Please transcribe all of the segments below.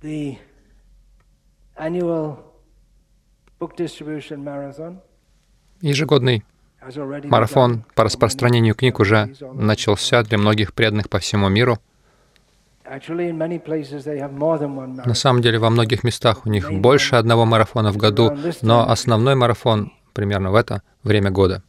the annual book distribution marathon Ежегодный марафон по распространению книг уже начался для многих преданных по всему миру. На самом деле во многих местах у них больше одного марафона в году, но основной марафон примерно в это время года.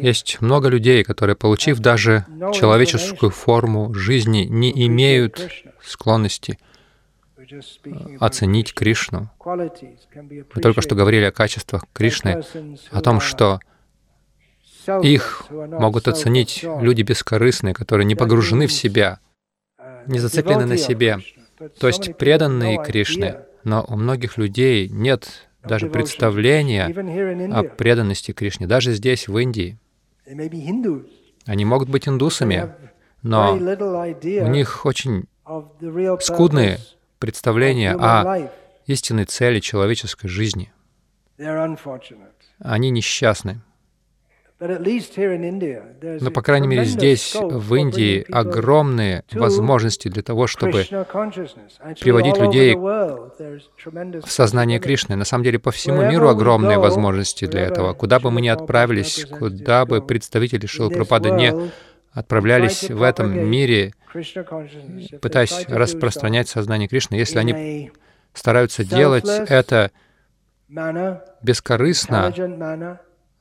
Есть много людей, которые, получив даже человеческую форму жизни, не имеют склонности оценить Кришну. Мы только что говорили о качествах Кришны, о том, что их могут оценить люди бескорыстные, которые не погружены в себя, uh, не зацеплены на себе. То есть преданные idea. Но у многих людей нет даже представления о преданности Кришне. Даже здесь, в Индии. Они могут быть индусами, но у них очень скудные представления о истинной цели человеческой жизни. Они несчастны. Но, по крайней мере, здесь, в Индии, огромные возможности для того, чтобы приводить людей в сознание. Кришны. На самом деле, по всему миру огромные возможности для этого. Куда бы мы ни отправились, куда бы представители Прабхупады не отправлялись в этом мире, пытаясь распространять сознание Кришны, если они стараются делать это бескорыстно,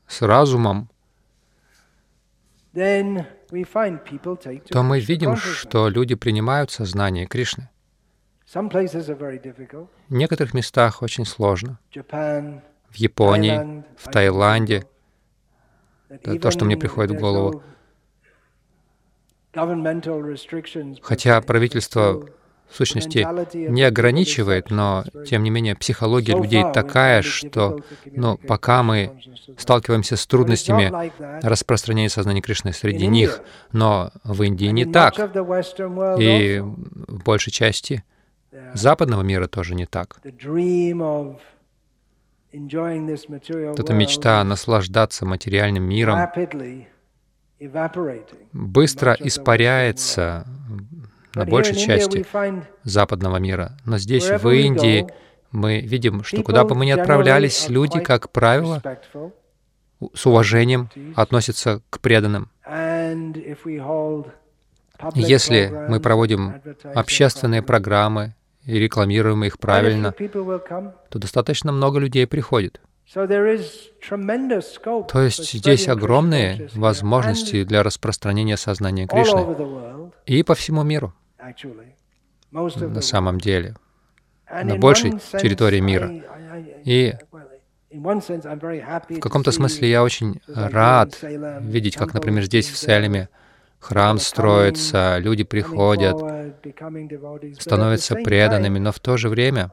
с разумом, то мы видим, что люди принимают сознание Кришны. В некоторых местах очень сложно. В Японии, в Таиланде, Это то, что мне приходит в голову. хотя правительство в сущности не ограничивает, но тем не менее психология людей такая, что ну, пока мы сталкиваемся с трудностями распространения сознания Кришны среди них, но в Индии не так, и в большей части западного мира тоже не так. Вот эта мечта наслаждаться материальным миром быстро испаряется на большей части западного мира. Но здесь, в Индии, мы видим, что куда бы мы ни отправлялись, люди, как правило, с уважением относятся к преданным. Если мы проводим общественные программы и рекламируем их правильно, то достаточно много людей приходит. То есть здесь огромные возможности для распространения сознания Кришны и по всему миру, на самом деле. На большей территории мира. И в каком-то смысле я очень рад видеть, как, например, здесь, в Селеме, храм строится, люди приходят, становятся преданными, но в то же время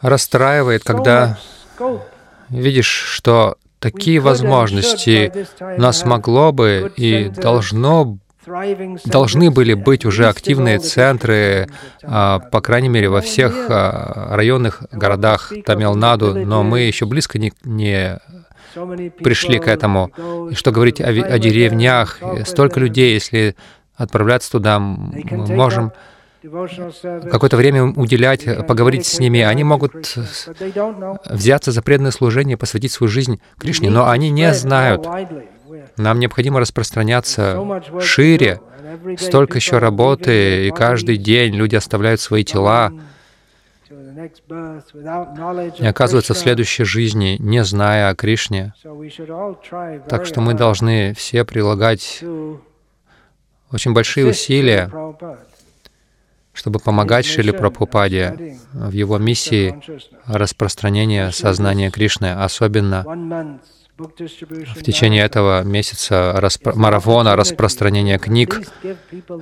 расстраивает, когда видишь, что такие возможности нас могло бы и должно, должны были быть уже активные центры, а, по крайней мере, во всех а, районных городах Тамилнаду, но мы еще близко не, не пришли к этому. И что говорить о, о деревнях, столько людей, если отправляться туда, мы можем. Какое-то время уделять, поговорить с ними. Они могут взяться за преданное служение, посвятить свою жизнь Кришне, но они не знают. Нам необходимо распространяться шире. Столько еще работы, и каждый день люди оставляют свои тела и of оказываются в следующей жизни, не зная о Кришне. Так что мы должны все прилагать очень большие усилия, чтобы помогать of Прабхупаде в его миссии распространения сознания Кришны, особенно в течение этого месяца распро- марафона распространения книг.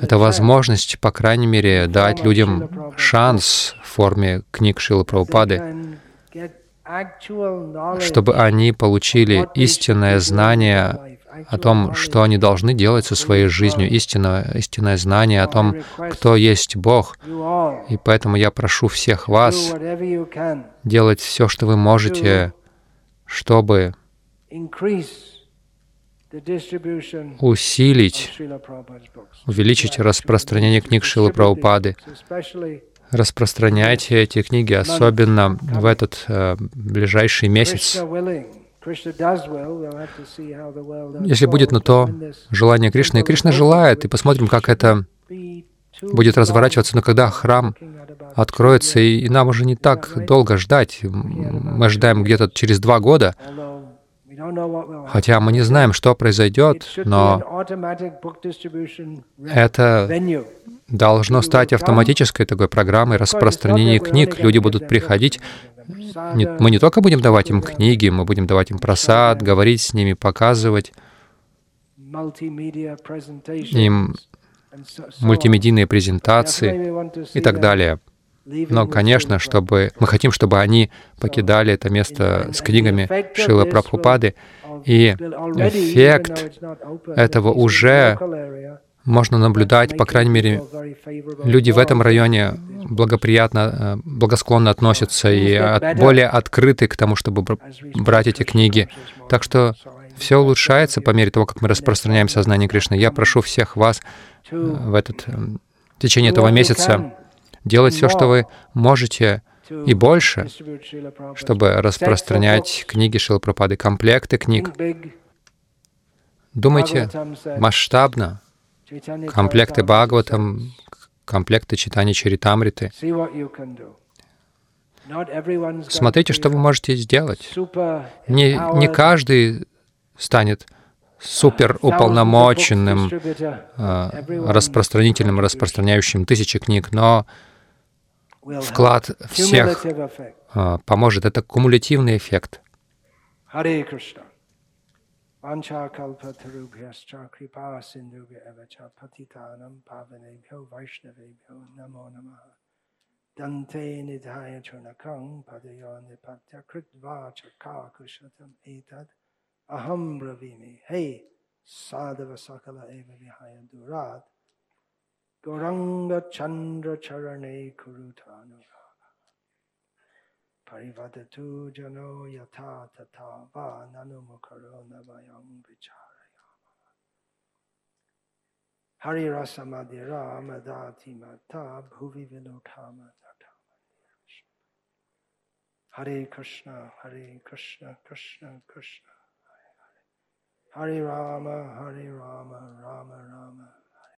Это возможность, по крайней мере, дать людям шанс в форме книг Шилы Прабхупады, чтобы они получили истинное знание о том, что они должны делать со своей жизнью, истинное, истинное знание о том, кто есть Бог. И поэтому я прошу всех вас делать все, что вы можете, чтобы усилить, увеличить распространение книг Шилы Прабхупады. Распространяйте эти книги, особенно в этот э, ближайший месяц. Если будет на то желание Кришны, и Кришна желает, и посмотрим, как это будет разворачиваться, но когда храм откроется, и нам уже не так долго ждать, мы ожидаем где-то через два года, хотя мы не знаем, что произойдет, но это должно стать автоматической такой программой распространения книг. Люди будут приходить. Мы не только будем давать им книги, мы будем давать им просад, говорить с ними, показывать им мультимедийные презентации и так далее. Но, конечно, чтобы мы хотим, чтобы они покидали это место с книгами Шила Прабхупады, и эффект этого уже можно наблюдать, по крайней мере, люди в этом районе благоприятно, э, благосклонно относятся и более открыты к тому, чтобы брать эти книги. Так что все улучшается по мере того, как мы распространяем сознание Кришны. Я прошу всех вас э, в этот э, в течение этого месяца делать все, что вы можете, и больше, чтобы распространять книги Шилапрапады, комплекты книг. Думайте масштабно, комплекты Бхагаватам, комплекты читания Чаритамриты. Смотрите, что вы можете сделать. Не, не каждый станет супер уполномоченным э, распространителем, распространяющим тысячи книг, но вклад всех э, поможет. Это кумулятивный эффект. Харе Кришна. वाञ्छाकल्पतरुभ्यश्च कृपा सिन्धुभ्य एव च पतितानं पावनेभ्यो वैष्णवेभ्यो नमो नमः दन्ते निधाय चुनकं पदयो निपत्य कृत्वा च काकुशतम् एतत् अहं ब्रवीमि हे साधवसकल एव विहाय दूरात् गौरङ्गचन्द्रचरणे कुरुतानुरा Parivadatu jano yata tata va nanumukaro navayam vicharayama. Hari rasa madhira madati mata bhuvi vilotama Hare Krishna, Hare Krishna, Krishna Krishna, Hare Hare. Hare Rama, Hare Rama, Rama Rama,